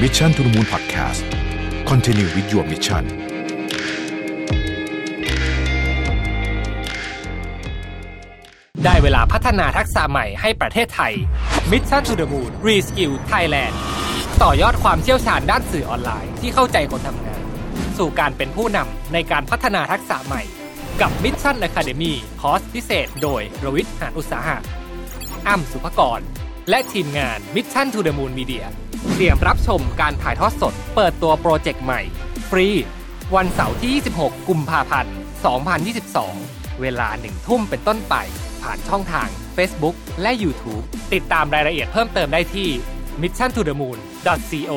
Mission to the Moon Podcast Continue with your mission ได้เวลาพัฒนาทักษะใหม่ให้ประเทศไทย Mission to the Moon Reskill Thailand ต่อยอดความเชี่ยวชาญด้านสื่อออนไลน์ที่เข้าใจคนทำงาน สู่การเป็นผู้นำในการพัฒนาทักษะใหม่ กับ Mission Academy คอร์สพิเศษ โดยรวิทย์หานอุตสาหะอ้ำสุภกร และทีมงาน Mission to the Moon Media เตรียมรับชมการถ่ายทอดสด เปิดตัวโปรเจกต์ใหม่ ฟรี วันเสาร์ที่ 26 กุมภาพันธ์ 2022 เวลาหนึ่งทุ่มเป็นต้นไป ผ่านช่องทาง Facebook และ YouTube ติดตามรายละเอียดเพิ่มเติมได้ที่ missiontothemoon.co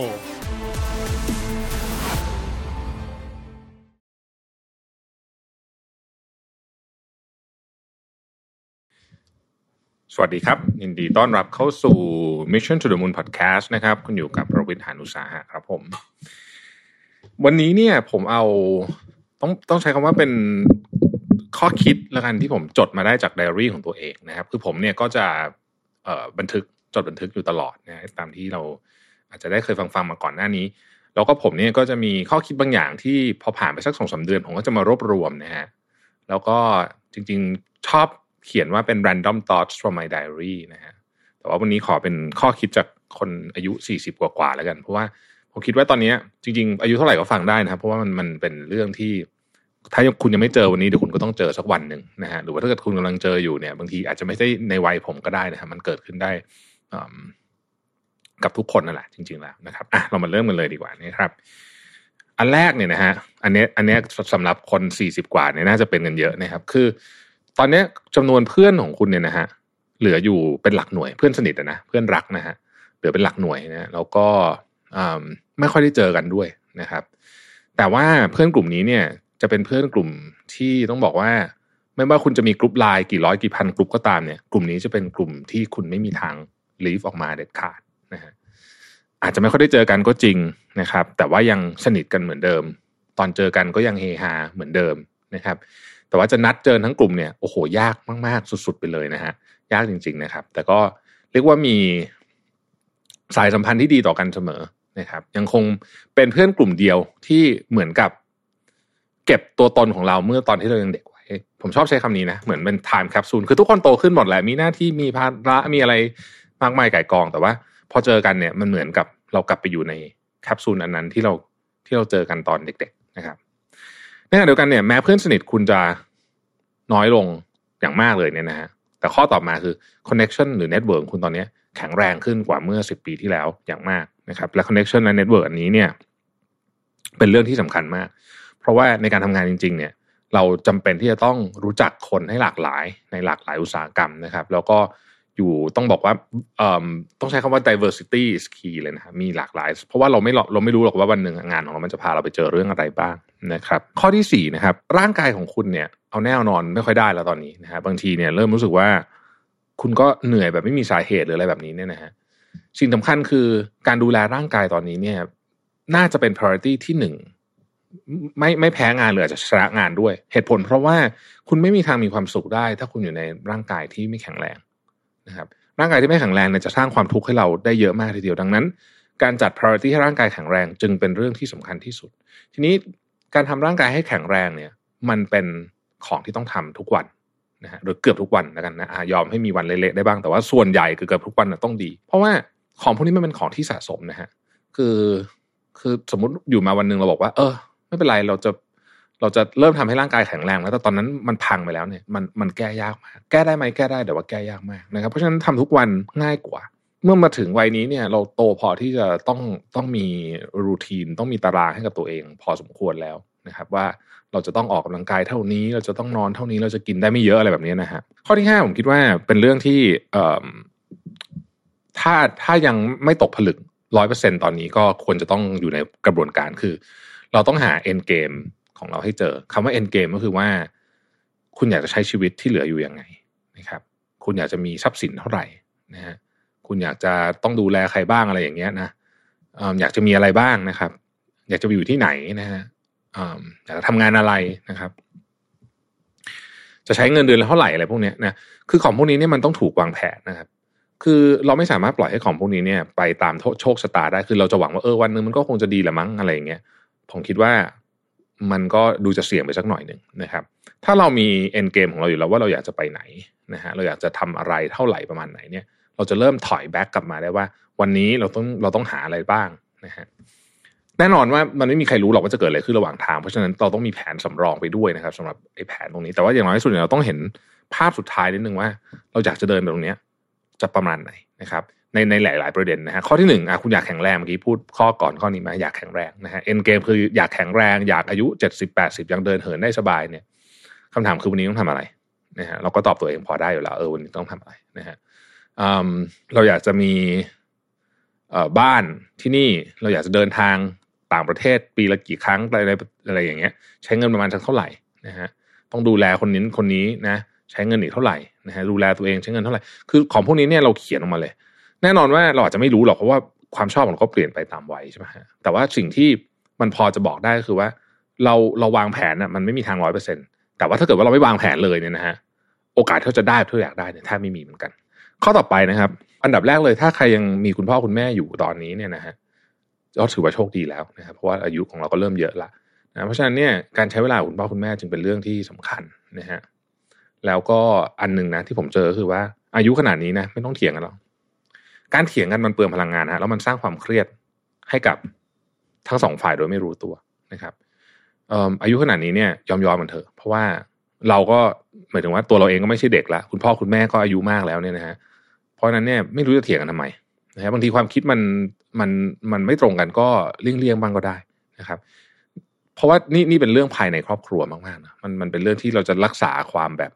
สวัสดีครับ ยินดีต้อนรับเข้าสู่ Mission to the Moon Podcast นะครับ คุณอยู่กับประวิทย์หานุสาหะครับผม วันนี้เนี่ย ผมเอาต้องต้องใช้คำว่าเป็นข้อคิดล้วกันที่ผมจดมาได้จากไดอารี่ของตัวเองนะครับ คือผมเนี่ยก็จะบันทึกจดบันทึกอยู่ตลอดนะตามที่เราอาจจะได้เคยฟังฟังมาก่อนหน้านี้ แล้วก็ผมเนี่ยก็จะมีข้อคิดบางอย่างที่พอผ่านไปสักสองสาเดือน ผมก็จะมารวบรวมนะฮะแล้วก็จริงๆชอบ เขียนว่าเป็น random thoughts from my diary นะฮะแต่ว่าวันนี้ขอเป็นข้อคิดจากคนอายุ 40 กว่าๆแล้วกัน เพราะว่าผมคิดว่าตอนนี้จริง ๆ อายุเท่าไหร่ก็ฟังได้นะครับ เพราะว่ามันมันเป็นเรื่องที่ ถ้าคุณยังไม่เจอวันนี้เดี๋ยวคุณก็ต้องเจอสักวันหนึ่งนะฮะหรือว่าถ้าเกิดคุณกำลังเจออยู่เนี่ย บางทีอาจจะไม่ใช่ในวัยผมก็ได้นะฮะมันเกิดขึ้นได้กับทุกคนนั่นแหละจริง ๆแล้วนะครับอะเรามาเริ่มกันเลยดีกว่านะครับอันแรกเนี่ยนะฮะอันนี้อันนี้สำหรับคนสี่สิบกว่าเนี่ยน่าจะเป็นกันเยอะนะครับ คือ ตอนนี้ยจำนวนเพื่อนของคุณเนี่ยนะฮะเหลืออยู่เป็นหลักหน่วยเพื่อนสนิทนะเพื่อนรักนะฮะเหลือเป็นหลักหน่วยนะแล้วก็ไม่ค่อยได้เจอกันด้วยนะครับ แต่ว่าเพื่อนกลุ่มนี้เนี่ยจะเป็นเพื่อนกลุ่มที่ต้องบอกว่าไม่ว่าคุณจะมีกลุ่มไลน์กี่ร้อยกี่พันกลุ่มก็ตามเนี่ยกลุ่มนี้จะเป็นกลุ่มที่คุณไม่มีทางลีฟออกมาเด็ดขาดนะฮะอาจจะไม่ค่อยได้เจอกันก็จริงนะครับ แต่ว่ายังสนิทกันเหมือนเดิม ตอนเจอกันก็ยังเฮฮาเหมือนเดิมนะครับ แต่ว่าจะนัดเจอทั้งกลุ่มเนี่ยโอ้โหยากมากๆ สุดๆไปเลยนะฮะยากจริง ๆนะครับ แต่ก็เรียกว่ามีสายสัมพันธ์ที่ดีต่อกันเสมอนะครับ ยังคงเป็นเพื่อนกลุ่มเดียวที่เหมือนกับ เก็บตัวตนของเราเมื่อตอนที่เรายังเด็กไว้ ผมชอบใช้คำนี้นะ เหมือนเป็น time capsule คือทุกคนโตขึ้นหมดแหละมีหน้าที่มีภาระมีอะไรมากมายไก่ายกอง แต่ว่า พอเจอกันเนี่ยมันเหมือนกับเรากลับไปอยู่ในแคปซูลอันนั้นที่เราที่เราเจอกันตอนเด็ก ๆ นะครับ ในขณะเดียวกันเนี่ยแม้เพื่อนสนิทคุณจะน้อยลงอย่างมากเลยเนี่ยนะฮะแต่ข้อต่อมาคือ connection หรือ network ของคุณตอนนี้แข็งแรงขึ้นกว่าเมื่อ 10 ปีที่แล้วอย่างมากนะครับและ connection และ network อันนี้เนี่ยเป็นเรื่องที่สำคัญมาก เพราะว่าในการทำงานจริง ๆ เนี่ย เราจำเป็นที่จะต้องรู้จักคนให้หลากหลายในหลากหลายอุตสาหกรรมนะครับ แล้วก็ อยู่ต้องบอกว่าต้องใช้คำว่า diversity is key เลยนะมีหลากหลาย เพราะว่าเราไม่เราไม่รู้หรอกว่าวันหนึ่งงานของเรามันจะพาเราไปเจอเรื่องอะไรบ้างนะครับ ข้อที่สี่นะครับ ร่างกายของคุณเนี่ยเอาแน่นอนไม่ค่อยได้แล้วตอนนี้นะฮะบางทีเนี่ยเริ่มรู้สึกว่า คุณก็เหนื่อยแบบไม่มีสาเหตุหรืออะไรแบบนี้เนี่ยนะฮะสิ่งสำคัญคือการดูแลร่างกายตอนนี้เนี่ย น่าจะเป็น priority ที่หนึ่งไม่ไม่แพ้งานเลยอาจจะชนะงานด้วย เหตุผลเพราะว่าคุณไม่มีทางมีความสุขได้ ถ้าคุณอยู่ในร่างกายที่ไม่แข็งแรง นะครับร่างกายที่ไม่แข็งแรงเนี่ยจะสร้างความทุกข์ให้เราได้เยอะมากทีเดียวดังนั้น การจัด priority ให้ร่างกายแข็งแรงจึงเป็นเรื่องที่สำคัญที่สุด ทีนี้การทำร่างกายให้แข็งแรงเนี่ยมันเป็นของที่ต้องทำทุกวันนะฮะหรือเกือบทุกวันแล้วกันนะยอมให้มีวันเละๆได้บ้างแต่ว่าส่วนใหญ่คือเกือบทุกวันนะต้องดี เพราะว่าของพวกนี้มันเป็นของที่สะสมนะฮะคือคือสมมติอยู่มาวันหนึ่งเราบอกว่า เออ ไม่เป็นไรเราจะ เราจะเริ่มทำให้ร่างกายแข็งแรงแล้วแต่ตอนนั้นมันพังไปแล้วเนี่ยมันมันแก้ยากมาก แก้ได้ไหมแก้ได้แต่ว่าแก้ยากมากนะครับ เพราะฉะนั้นทำทุกวันง่ายกว่า เมื่อมาถึงวัยนี้เนี่ย เราโตพอที่จะต้องต้องมีรูทีนต้องมีตารางให้กับตัวเอง พอสมควรแล้วนะครับ ว่าเราจะต้องออกกำลังกายเท่านี้ เราจะต้องนอนเท่านี้เราจะกินได้ไม่เยอะอะไรแบบนี้นะฮะข้อที่ห้าผมคิดว่าเป็นเรื่องที่เอ่อถ้าถ้ายังไม่ตกผลึกร้อยเปอร์เซ็นตอนนี้ก็ควรจะต้องอยู่ในกระบวนการคือ เราต้องหา end game ของเราให้เจอคำว่า end game ก็คือว่า คุณอยากจะใช้ชีวิตที่เหลืออยู่ยังไงนะครับ คุณอยากจะมีทรัพย์สินเท่าไหร่นะฮะคุณอยากจะต้องดูแลใครบ้างอะไรอย่างเงี้ยนะเอิ่มอยากจะมีอะไรบ้างนะครับ อยากจะไปอยู่ที่ไหนนะฮะเอิ่มอยากจะทำงานอะไรนะครับ จะใช้เงินเดือนเท่าไหร่อะไรพวกเนี้ยนะคือของพวกนี้เนี่ยมันต้องถูกวางแผนนะครับคือเราไม่สามารถปล่อยให้ของพวกนี้เนี่ยไปตามโชคชะตาได้ คือเราจะหวังว่าเออวันหนึ่งมันก็คงจะดีแหละมั้งอะไรอย่างเงี้ย ผมคิดว่า มันก็ดูจะเสี่ยงไปสักหน่อยหนึ่งนะครับ ถ้าเรามีเอนเกมของเราอยู่แล้วว่าเราอยากจะไปไหนนะฮะเราอยากจะทำอะไรเท่าไหร่ประมาณไหนเนี่ย เราจะเริ่มถอยแบ็กกลับมาได้ว่า วันนี้เราต้องเราต้องหาอะไรบ้างนะฮะแน่นอนว่ามันไม่มีใครรู้หรอกว่าจะเกิดอะไรขึ้นระหว่างทาง เพราะฉะนั้นเราต้องมีแผนสำรองไปด้วยนะครับสำหรับไอ้แผนตรงนี้แต่ว่าอย่างน้อยที่สุดเราต้องเห็นภาพสุดท้ายนิดนึงว่า เราอยากจะเดินไปตรงเนี้ย จะประมาณไหนนะครับในในหลาย ๆ ประเด็นนะฮะข้อที่หนึ่งอะคุณอยากแข็งแรงเมื่อกี้พูดข้อก่อนข้อนี้มาอยากแข็งแรงนะฮะเอ็นเกมคืออยากแข็งแรงอยากอายุเจ็ดสิบแปดสิบยังเดินเหินได้สบายเนี่ยคำถามคือวันนี้ต้องทำอะไรนะฮะเราก็ตอบตัวเองพอได้อยู่แล้วเออวันนี้ต้องทำอะไรนะฮะเราอยากจะมีบ้านที่นี่เราอยากจะเดินทางต่างประเทศปีละกี่ครั้งอะไรอะไรอย่างเงี้ย ใช้เงินประมาณสักเท่าไหร่นะฮะต้องดูแลคนนี้คนนี้นะ ใช้เงินอีกเท่าไหร่นะฮะดูแลตัวเองใช้เงินเท่าไหร่คือของพวกนี้เนี่ยเราเขียนออกมาเลย แน่นอนว่าเราอาจจะไม่รู้หรอกเพราะว่าความชอบของเราก็เปลี่ยนไปตามวัยใช่ไหมฮะแต่ว่าสิ่งที่มันพอจะบอกได้คือว่า เราเราวางแผนน่ะมันไม่มีทางร้อยเปอร์เซ็นแต่ว่าถ้าเกิดว่าเราไม่วางแผนเลยเนี่ยนะฮะโอกาสที่จะได้ที่อยากได้เนี่ยแทบไม่มีเหมือนกัน ข้อต่อไปนะครับ อันดับแรกเลยถ้าใครยังมีคุณพ่อคุณแม่อยู่ตอนนี้เนี่ยนะฮะก็ถือว่าโชคดีแล้วนะครับเพราะว่าอายุของเราก็เริ่มเยอะละนะเพราะฉะนั้นเนี่ยการใช้เวลาคุณพ่อคุณแม่จึงเป็นเรื่องที่สำคัญนะฮะ แล้วก็อันหนึ่งนะที่ผมเจอคือว่า อายุขนาดนี้นะไม่ต้องเถียงกันหรอกการเถียงกันมันเปลืองพลังงานฮะแล้วมันสร้างความเครียดให้กับทั้งสองฝ่ายโดยไม่รู้ตัวนะครับอายุขนาดนี้เนี่ยยอมยอมมันเถอะ เพราะว่าเราก็หมายถึงว่าตัวเราเองก็ไม่ใช่เด็กละคุณพ่อคุณแม่ก็อายุมากแล้วเนี่ยนะฮะเพราะนั้นเนี่ยไม่รู้จะเถียงกันทำไมนะครับบางทีความคิดมันมันมันไม่ตรงกันก็เลี่ยงเลี่ยงบ้างก็ได้นะครับ เพราะว่านี่นี่เป็นเรื่องภายในครอบครัวมากๆนะมันมันเป็นเรื่องที่เราจะรักษาความแบบ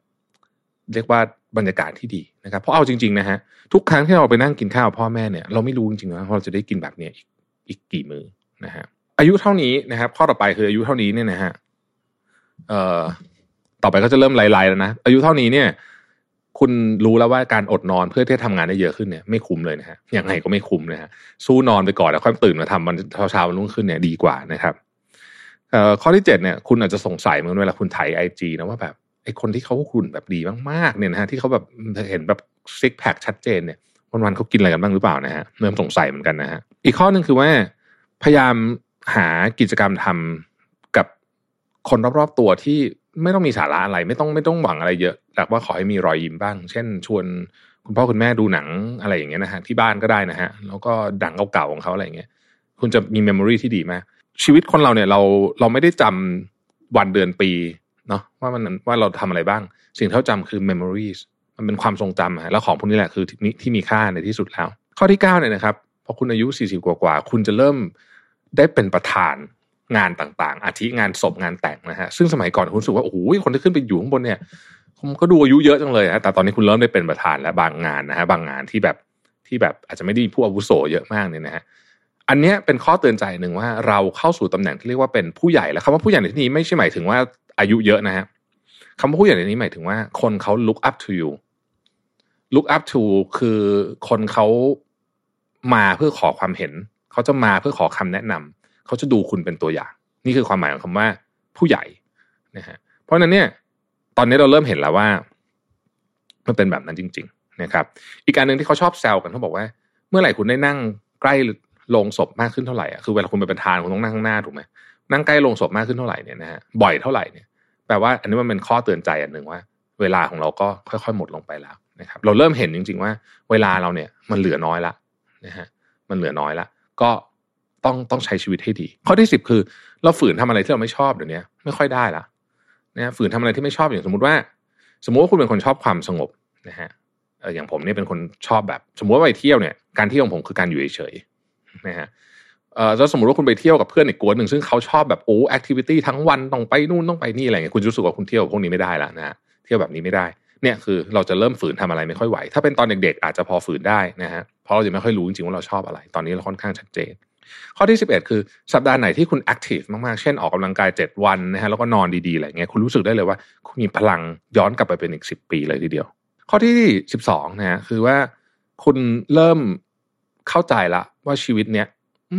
เรียกว่าบรรยากาศที่ดีนะครับ เพราะเอาจริงๆนะฮะทุกครั้งที่เราไปนั่งกินข้าวพ่อแม่เนี่ยเราไม่รู้จริงๆว่าเราจะได้กินแบบเนี้ยอีกอีกกี่มือนะฮะอายุเท่านี้นะครับ ข้อต่อไปคืออายุเท่านี้เนี่ยนะฮะเอ่อต่อไปก็จะเริ่มไล่ๆแล้วนะอายุเท่านี้เนี่ย คุณรู้แล้วว่าการอดนอนเพื่อที่จะทำงานได้เยอะขึ้นเนี่ยไม่คุ้มเลยนะฮะยังไงก็ไม่คุ้มนะฮะสู้นอนไปก่อนแล้วค่อยตื่นมาทำมันเช้าๆวันรุ่งขึ้นเนี่ยดีกว่านะครับเอ่อข้อที่เจ็ดเนี่ยคุณอาจจะสงสัยเหมือนเวลาคุณถ่ายไอจีนะว่าแบบ ไอคนที่เขาหุ่นแบบดีมากๆเนี่ยนะฮะที่เขาแบบเห็นแบบซิกแพคชัดเจนเนี่ยวันๆเขากินอะไรกันบ้างหรือเปล่านะฮะเริ่มสงสัยเหมือนกันนะฮะอีกข้อหนึ่งคือว่า พยายามหากิจกรรมทำกับคนรอบๆตัวที่ไม่ต้องมีสาระอะไร ไม่ต้องไม่ต้องหวังอะไรเยอะแต่ว่าขอให้มีรอยยิ้มบ้าง เช่น ชวนคุณพ่อคุณแม่ดูหนังอะไรอย่างเงี้ยนะฮะที่บ้านก็ได้นะฮะแล้วก็ดังเก่าๆของเขาอะไรอย่างเงี้ยคุณจะมีเมมโมรีที่ดีมากชีวิตคนเราเนี่ยเราเราไม่ได้จำวันเดือนปี เนาะว่ามันว่าเราทำอะไรบ้าง สิ่งที่เราจำคือ memories มันเป็นความทรงจำฮะแล้วของพวกนี้แหละคือที่มีค่าในที่สุดแล้ว ข้อที่เก้าเนี่ยนะครับพอคุณอายุสี่สิบกว่าคุณจะเริ่มได้เป็นประธานงานต่างๆ อาทิงานศพงานแต่งนะฮะซึ่งสมัยก่อนคุณรู้สึกว่าโอ้โหคนที่ขึ้นไปอยู่ข้างบนเนี่ยผมก็ดูอายุเยอะจังเลยฮะแต่ตอนนี้คุณเริ่มได้เป็นประธานและบางงานนะฮะบางงานที่แบบที่แบบอาจจะไม่ได้ผู้อาวุโสเยอะมากเนี่ยนะฮะอันนี้เป็นข้อเตือนใจหนึ่งว่าเราเข้าสู่ตำแหน่งที่เรียกว่าเป็นผู้ใหญ่แล้วคำว่าผู้ใหญ่ในที่นี้ไม่ใช่หมายถึงว่า อายุเยอะนะฮะคำว่าผู้ใหญ่ในนี้หมายถึงว่า คนเขา look up to you look up to คือคนเขามาเพื่อขอความเห็น เขาจะมาเพื่อขอคำแนะนำเขาจะดูคุณเป็นตัวอย่าง นี่คือความหมายของคำว่าผู้ใหญ่นะฮะเพราะนั้นเนี่ย ตอนนี้เราเริ่มเห็นแล้วว่า มันเป็นแบบนั้นจริง ๆ นะครับ อีกการหนึ่งที่เขาชอบแซวกันเขาบอกว่า เมื่อไหร่คุณได้นั่งใกล้โลงศพมากขึ้นเท่าไหร่อะคือเวลาคุณไปเป็นทานคุณต้องนั่งข้างหน้าถูกไหม นั่งใกล้ลงศพมากขึ้นเท่าไหร่เนี่ยนะฮะบ่อยเท่าไหร่เนี่ยแปลว่าอันนี้มันเป็นข้อเตือนใจอันหนึ่งว่า เวลาของเราก็ค่อยๆ หมดลงไปแล้วนะครับ เราเริ่มเห็นจริง ๆ ว่า เวลาเราเนี่ยมันเหลือน้อยละนะฮะมันเหลือน้อยละก็ต้องต้องใช้ชีวิตให้ดี ข้อที่สิบคือ เราฝืนทำอะไรที่เราไม่ชอบเดี๋ยวนี้ไม่ค่อยได้ละนะฝืนทำอะไรที่ไม่ชอบอย่างสมมติว่า สมมติว่าคุณเป็นคนชอบความสงบนะฮะอออย่างผมเนี่ยเป็นคนชอบแบบ สมมติว่าไปเที่ยวเนี่ยการเที่ยวของผมคือการอยู่เฉยๆนะฮะ เออแล้วสมมติว่าคุณไปเที่ยวกับเพื่อนอีกกวนหนึ่งซึ่งเขาชอบแบบโอ้แอคทิวิตี้ทั้งวันต้องไปนู่นต้องไปนี่อะไรเงี้ยคุณรู้สึกว่าคุณเที่ยวพวกนี้ไม่ได้ละนะฮะเที่ยวแบบนี้ไม่ได้เนี่ยคือเราจะเริ่มฝืนทำอะไรไม่ค่อยไหว ถ้าเป็นตอนเด็กๆอาจจะพอฝืนได้นะฮะเพราะเราจะไม่ค่อยรู้จริงๆว่าเราชอบอะไร ตอนนี้เราค่อนข้างชัดเจน ข้อที่ 11 คือสัปดาห์ไหนที่คุณ active มากๆ เช่นออกกำลังกาย 7 วันนะฮะแล้วก็นอนดีๆอะไรเงี้ยคุณรู้สึกได้เลยว่า คุณมีพลังย้อนกลับไปเป็นอีก 10 ปีเลยทีเดียว ข้อที่ 12นะฮะคือว่าคุณเริ่มเข้าใจละว่าชีวิตเนี้ย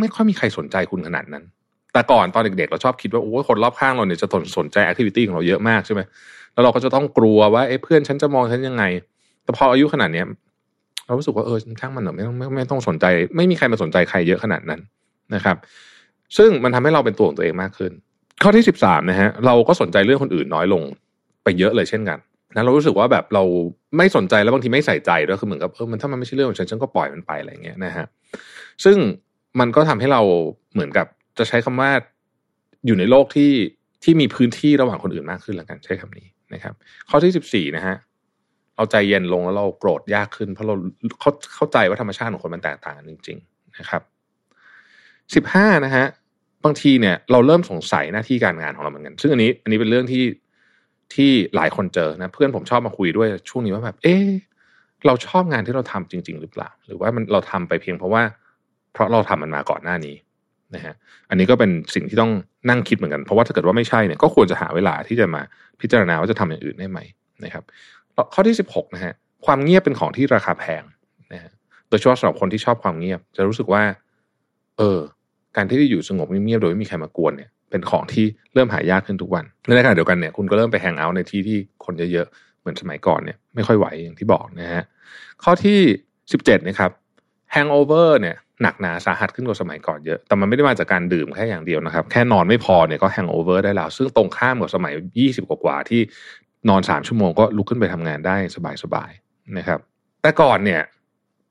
ไม่ค่อยมีใครสนใจคุณขนาดนั้น แต่ก่อนตอนเด็กๆ เราชอบคิดว่าโอ้คนรอบข้างเราเนี่ยจะสนสนใจ activity ของเราเยอะมากใช่ไหมแล้วเราก็จะต้องกลัวว่าเอ้เพื่อนฉันจะมองฉันยังไง แต่พออายุขนาดเนี้ยเรารู้สึกว่าเออช่างมันเถอะไม่ต้องไม่ไม่ต้องสนใจ ไม่มีใครมาสนใจใครเยอะขนาดนั้นนะครับ ซึ่งมันทำให้เราเป็นตัวของตัวเองมากขึ้น ข้อที่สิบสามนะฮะเราก็สนใจเรื่องคนอื่นน้อยลงไปเยอะเลยเช่นกันนะเรารู้สึกว่าแบบเราไม่สนใจแล้วบางทีไม่ใส่ใจด้วยคือเหมือนกับเออมันถ้ามันไม่ใช่เรื่องของฉันฉันก็ปล่อยมันไปอะไรเงี้ยนะฮะซึ่ง มันก็ทำให้เราเหมือนกับจะใช้คำว่าอยู่ในโลกที่ที่มีพื้นที่ระหว่างคนอื่นมากขึ้นแล้วกันใช้คำนี้นะครับ ข้อที่สิบสี่นะฮะเราใจเย็นลงแล้วเราโกรธยากขึ้น เพราะเราเขาเข้าใจว่าธรรมชาติของคนมันแตกต่างกันจริง ๆ นะครับสิบห้านะฮะบางทีเนี่ยเราเริ่มสงสัยหน้าที่การงานของเราเหมือนกัน ซึ่งอันนี้ อันนี้เป็นเรื่องที่ที่หลายคนเจอนะ เพื่อนผมชอบมาคุยด้วยช่วงนี้ว่าแบบ เอ๊เราชอบงานที่เราทำจริง ๆ หรือเปล่า หรือว่ามันเราทำไปเพียงเพราะว่า เพราะเราทำมันมาก่อนหน้านี้นะฮะอันนี้ก็เป็นสิ่งที่ต้องนั่งคิดเหมือนกัน เพราะว่าถ้าเกิดว่าไม่ใช่เนี่ยก็ควรจะหาเวลาที่จะมาพิจารณาว่าจะทำอย่างอื่นได้ไหมนะครับข้อที่สิบหกนะฮะความเงียบเป็นของที่ราคาแพงนะฮะโดยเฉพาะสำหรับคนที่ชอบความเงียบ จะรู้สึกว่า เออ การที่จะอยู่สงบเงียบโดยไม่มีใครมากวนเนี่ยเป็นของที่เริ่มหายากขึ้นทุกวันในขณะเดียวกันเนี่ยคุณก็เริ่มไปแฮงเอาท์ในที่ที่คนเยอะๆเหมือนสมัยก่อนเนี่ยไม่ค่อยไหวอย่างที่บอกนะฮะข้อที่สิบเจ็ดนะครับแฮงโอเวอร์เนี่ย หนักหนาสาหัสขึ้นกว่าสมัยก่อนเยอะ แต่มันไม่ได้มาจากการดื่มแค่อย่างเดียวนะครับ แค่นอนไม่พอเนี่ยก็แฮงโอเวอร์ได้แล้ว ซึ่งตรงข้ามกับสมัยยี่สิบกว่าที่นอนสามชั่วโมงก็ลุกขึ้นไปทำงานได้สบายๆนะครับ แต่ก่อนเนี่ย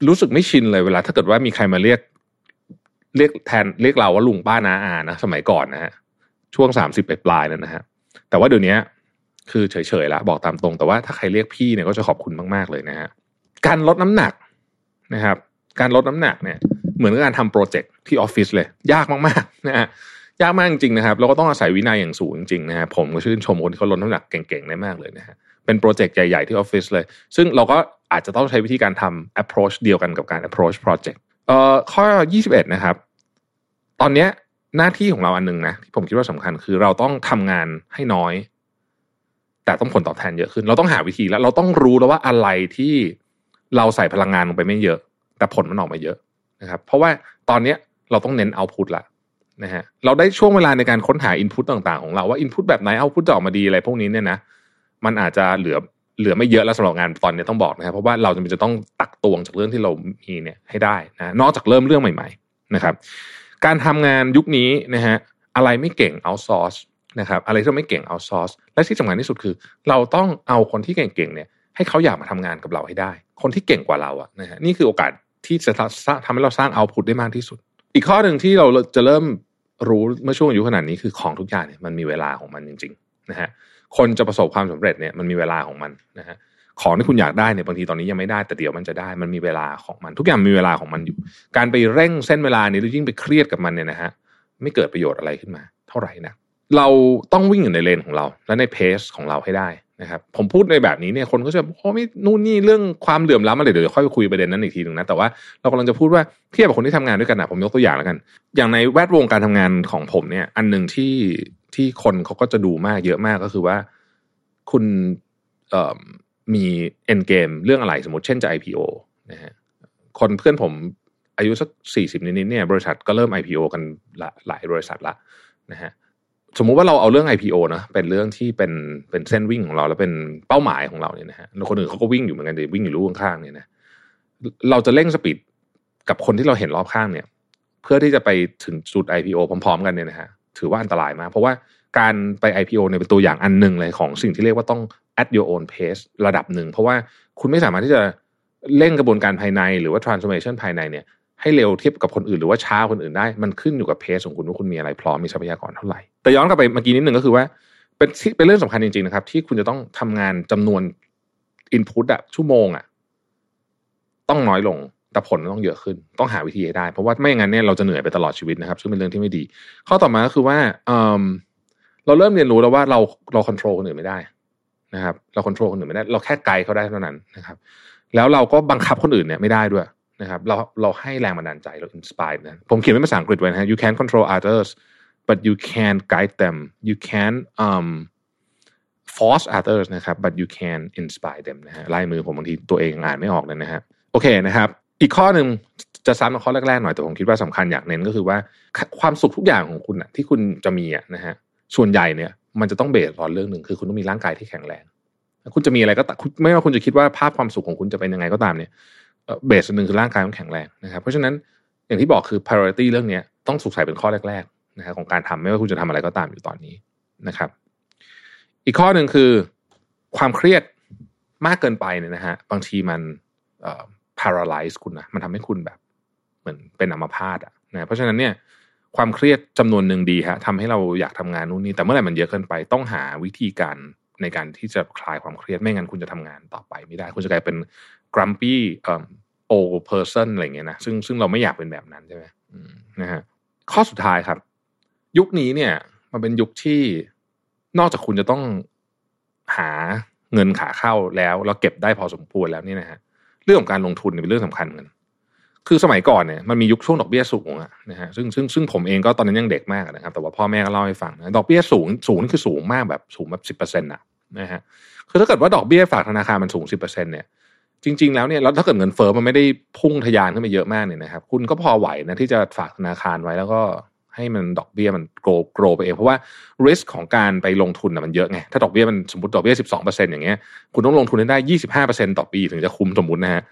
รู้สึกไม่ชินเลยเวลา ถ้าเกิดว่ามีใครมาเรียกเรียกแทนเรียกเราว่าลุงป้านาอานะสมัยก่อนนะฮะช่วงสามสิบปลายนั่นนะฮะแต่ว่าเดี๋ยวนี้คือเฉยๆละบอกตามตรง แต่ว่าถ้าใครเรียกพี่เนี่ยก็จะขอบคุณมากๆเลยนะฮะการลดน้ำหนักนะครับ การลดน้ำหนักเนี่ย เหมือนกับการทำโปรเจกต์ที่ออฟฟิศเลย ยากมากๆนะฮะยากมากจริงๆนะครับเราก็ต้องอาศัยวินัยอย่างสูงจริงๆนะฮะผมก็ชื่นชมคนที่เขาลดน้ำหนักเก่งๆได้มากเลยนะฮะเป็นโปรเจกต์ใหญ่ๆที่ออฟฟิศเลย ซึ่งเราก็อาจจะต้องใช้วิธีการทำ approach เดียวกันกับการ approach project เอ่อข้อ 21 นะครับ ตอนเนี้ยหน้าที่ของเราอันนึงนะที่ผมคิดว่าสำคัญคือเราต้องทำงานให้น้อย แต่ต้องผลตอบแทนเยอะขึ้น เราต้องหาวิธีแล้ว เราต้องรู้แล้วว่าอะไรที่เราใส่พลังงานลงไปไม่เยอะ แต่ผลมันออกมาเยอะ นะครับ เพราะว่าตอนเนี้ยเราต้องเน้นเอาพุตละนะฮะเราได้ช่วงเวลาในการค้นหาอินพุตต่างๆ ของเราว่าอินพุตแบบไหนเอาพุตจะออกมาดีอะไรพวกนี้เนี่ยนะมันอาจจะเหลือเหลือไม่เยอะแล้วสำหรับงานตอนนี้ต้องบอกนะครับเพราะว่าเราจะจะต้องตักตวงจากเรื่องที่เรามีเนี่ยให้ได้นะนอกจากเริ่มเรื่องใหม่ ๆนะครับ การทำงานยุคนี้นะฮะอะไรไม่เก่งเอาซอร์สนะครับอะไรที่ไม่เก่งเอาซอร์สและที่สำคัญที่สุดคือ เราต้องเอาคนที่เก่งๆเนี่ยให้เขาอยากมาทำงานกับเราให้ได้ คนที่เก่งกว่าเราอะนะฮะนี่คือโอกาส ที่จะทำให้เราสร้างเอาพุตได้มากที่สุด อีกข้อหนึ่งที่เราจะเริ่มรู้เมื่อช่วงอายุขนาดนี้คือของทุกอย่างเนี่ยมันมีเวลาของมันจริงๆนะฮะคนจะประสบความสำเร็จเนี่ยมันมีเวลาของมันนะฮะของที่คุณอยากได้เนี่ยบางทีตอนนี้ยังไม่ได้แต่เดี๋ยวมันจะได้มันมีเวลาของมัน ทุกอย่างมีเวลาของมันอยู่ การไปเร่งเส้นเวลานี้หรือยิ่งไปเครียดกับมันเนี่ยนะฮะไม่เกิดประโยชน์อะไรขึ้นมา เท่าไหร่นะเราต้องวิ่งอยู่ในเลนของเรา และในเพสของเราให้ได้ นะครับผมพูดในแบบนี้เนี่ยคนก็จะโอ้ไม่นู่นนี่เรื่องความเหลื่อมล้ำอะไรเดี๋ยวค่อยไปคุยประเด็นนั้นอีกทีหนึ่งนะแต่ว่าเรากำลังจะพูดว่าเทียบกับคนที่ทำงานด้วยกันนะผมยกตัวอย่างแล้วกัน อย่างในแวดวงการทำงานของผมเนี่ย อันหนึ่งที่ที่คนเขาก็จะดูมากเยอะมากก็คือว่าคุณมีเอ็นเกมเรื่องอะไรสมมติเช่นจะ IPO นะฮะคนเพื่อนผมอายุสักสี่สิบนิดๆเนี่ยบริษัทก็เริ่ม IPO กันหลายบริษัทละนะฮะ สมมุติว่าเราเอาเรื่อง IPO นะเป็นเรื่องที่เป็นเป็นเส้นวิ่งของเรา แล้วเป็นเป้าหมายของเราเนี่ยนะฮะคนอื่นเขาก็วิ่งอยู่เหมือนกันแต่วิ่งอยู่ลู่ข้างๆเนี่ยนะเราจะเร่งสปีดกับคนที่เราเห็นรอบข้างเนี่ย เพื่อที่จะไปถึงจุด IPO พร้อม ๆ กันเนี่ยนะฮะถือว่าอันตรายมาก เพราะว่าการไป IPO เนี่ยเป็นตัวอย่างอันหนึ่งเลยของสิ่งที่เรียกว่าต้อง at your own pace ระดับหนึ่ง เพราะว่าคุณไม่สามารถที่จะเร่งกระบวนการภายในหรือว่า transformation ภายในเนี่ยให้เร็วเทียบกับคนอื่นหรือว่าช้าคนอื่นได้ มันขึ้นอยู่กับเพสของคุณว่าคุณมีอะไรพร้อมมีทรัพยากรเท่าไหร่ แต่ย้อนกลับไปเมื่อกี้นิดหนึ่งก็คือว่า เป็นเป็นเรื่องสำคัญจริง ๆ นะครับ ที่คุณจะต้องทำงานจำนวน input อะชั่วโมงอะต้องน้อยลงแต่ผลต้องเยอะขึ้น ต้องหาวิธีให้ได้ เพราะว่าไม่อย่างนั้นเนี่ยเราจะเหนื่อยไปตลอดชีวิตนะครับ ซึ่งเป็นเรื่องที่ไม่ดี ข้อต่อมาก็คือว่าเเราเริ่มเรียนรู้แล้วว่าเราเราควบคุมคนอื่นไม่ได้นะครับ เราควบคุมคนอื่นไม่ได้ เราแค่ไกด์เขาได้เท่านั้นนะครับ แล้วเราก็บังคับคนอื่นเนี่ยไม่ได้ด้วยนะครับ เราเราให้แรงบันดาลใจเราอินสปายนะผมเขียนเป็นภาษาอังกฤษไว้นะฮะ you can't control others but you can guide them you can um force others นะครับ but you can inspire them นะฮะลายมือผมบางทีตัวเองอ่านไม่ออกเลยนะฮะโอเคนะครับ อีกข้อหนึ่งจะซ้ำกับข้อแรกๆหน่อยแต่ผมคิดว่าสำคัญอยากเน้นก็คือว่าความสุขทุกอย่างของคุณอะที่คุณจะมีอะนะฮะส่วนใหญ่เนี่ย มันจะต้องเบสตอนเรื่องหนึ่งคือคุณต้องมีร่างกายที่แข็งแรง คุณจะมีอะไรก็ตามไม่ว่าคุณจะคิดว่าภาพความสุขของคุณจะเป็นยังไงก็ตามเนี่ยเบสหนึ่งคือร่างกายต้องแข็งแรงนะครับ เพราะฉะนั้นอย่างที่บอกคือ priority เรื่องนี้ต้องสุกใส่เป็นข้อแรก นะครับของการทำไม่ว่าคุณจะทำอะไรก็ตามอยู่ตอนนี้นะครับ อีกข้อหนึ่งคือความเครียดมากเกินไปเนี่ยนะฮะบางทีมันเอ่อ paralyze คุณนะมันทำให้คุณแบบ เหมือนเป็นอัมพาตอะนะเพราะฉะนั้นเนี่ยความเครียดจำนวนหนึ่งดีฮะทำให้เราอยากทำงานนู่นนี่แต่เมื่อไหร่มันเยอะเกินไปต้องหาวิธีการในการที่จะคลายความเครียดไม่งั้นคุณจะทำงานต่อไปไม่ได้ คุณจะกลายเป็น grumpy เอ่อ old person อะไรเงี้ยนะซึ่งซึ่งเราไม่อยากเป็นแบบนั้นใช่ไหมนะฮะข้อสุดท้ายครับ ยุคนี้เนี่ย มันเป็นยุคที่นอกจากคุณจะต้องหาเงินขาเข้าแล้วแล้วเก็บได้พอสมควรแล้วนี่นะฮะเรื่องของการลงทุนเนี่ยเป็นเรื่องสำคัญเหมือนกันคือสมัยก่อนเนี่ยมันมียุคช่วงดอกเบี้ยสูงอะนะฮะซึ่งซึ่งซึ่งผมเองก็ตอนนั้นยังเด็กมากนะครับ แต่ว่าพ่อแม่ก็เล่าให้ฟังนะดอกเบี้ยสูงสูงนี่คือสูงมากแบบสูงแบบสิบเปอร์เซ็นต์อะนะฮะคือถ้าเกิดว่าดอกเบี้ยฝากธนาคารมันสูงสิบเปอร์เซ็นต์เนี่ยจริง ๆ แล้วเนี่ยแล้วถ้าเกิดเงินเฟ้อมันไม่ได้พุ่งทะยานขึ้นไปเยอะมากเนี่ยนะครับคุณก็พอไหวนะที่จะฝากธนาคารไว้แล้วก็ ให้มันดอกเบี้ยมันโกรโกรไปเอง เพราะว่า risk ของการไปลงทุนนะมันเยอะไง ถ้าดอกเบี้ยมันสมมติดอกเบี้ยสิบสองเปอร์เซ็นอย่างเงี้ย คุณต้องลงทุนได้ยี่สิบห้าเปอร์เซ็นต่อปีถึงจะคุ้มสมมตินะฮะ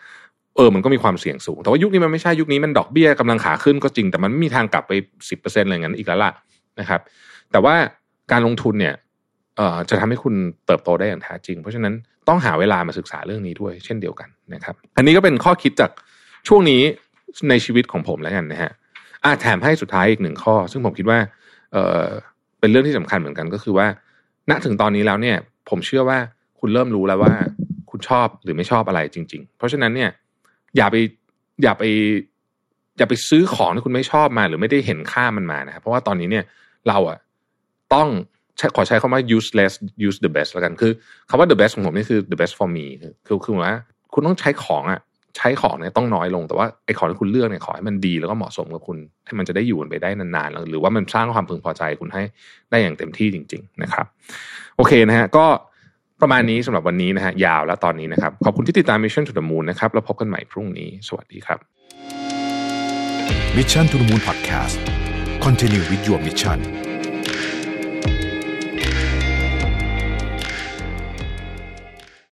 เออ มันก็มีความเสี่ยงสูง แต่ว่ายุคนี้มันไม่ใช่ยุคนี้มันดอกเบี้ยกำลังขาขึ้นก็จริง แต่มันไม่มีทางกลับไปสิบเปอร์เซ็นต์อะไรเงี้ยอีกแล้วล่ะนะครับ แต่ว่าการลงทุนเนี่ยเอ่อจะทำให้คุณเติบโตได้อย่างแท้จริง เพราะฉะนั้นต้องหาเวลามาศึกษาเรื่องนี้ด้วย เช่นเดียวกันนะครับ อันนี้ก็เป็นข้อคิดจากช่วงนี้ในชีวิตของผมแล้วกันนะฮะ อะแถมให้สุดท้ายอีกหนึ่งข้อ ซึ่งผมคิดว่าเออเป็นเรื่องที่สำคัญเหมือนกันก็คือว่า ณถึงตอนนี้แล้วเนี่ย ผมเชื่อว่าคุณเริ่มรู้แล้วว่าคุณชอบหรือไม่ชอบอะไรจริง ๆ เพราะฉะนั้นเนี่ย อย่าไปอย่าไป อย่าไปซื้อของที่คุณไม่ชอบมาหรือไม่ได้เห็นค่ามันมานะครับเพราะว่าตอนนี้เนี่ยเราอะต้องขอใช้คำว่า use less use the best แล้วกันคือคำว่า the best ของผมนี่คือ the best for me คือคือว่าคุณต้องใช้ของอะ ใช้ของเนี่ยต้องน้อยลงแต่ว่าไอ้ของที่คุณเลือกเนี่ยขอให้มันดีแล้วก็เหมาะสมกับคุณ ให้มันจะได้อยู่ไปได้นานๆหรือว่ามันสร้างความพึงพอใจคุณให้ได้อย่างเต็มที่จริง ๆ นะครับ โอเคนะฮะก็ประมาณนี้สำหรับวันนี้นะฮะยาวแล้วตอนนี้นะครับ ขอบคุณที่ติดตาม Mission to the Moon นะครับแล้วพบกันใหม่พรุ่งนี้ สวัสดีครับ Mission to the Moon Podcast Continue with your mission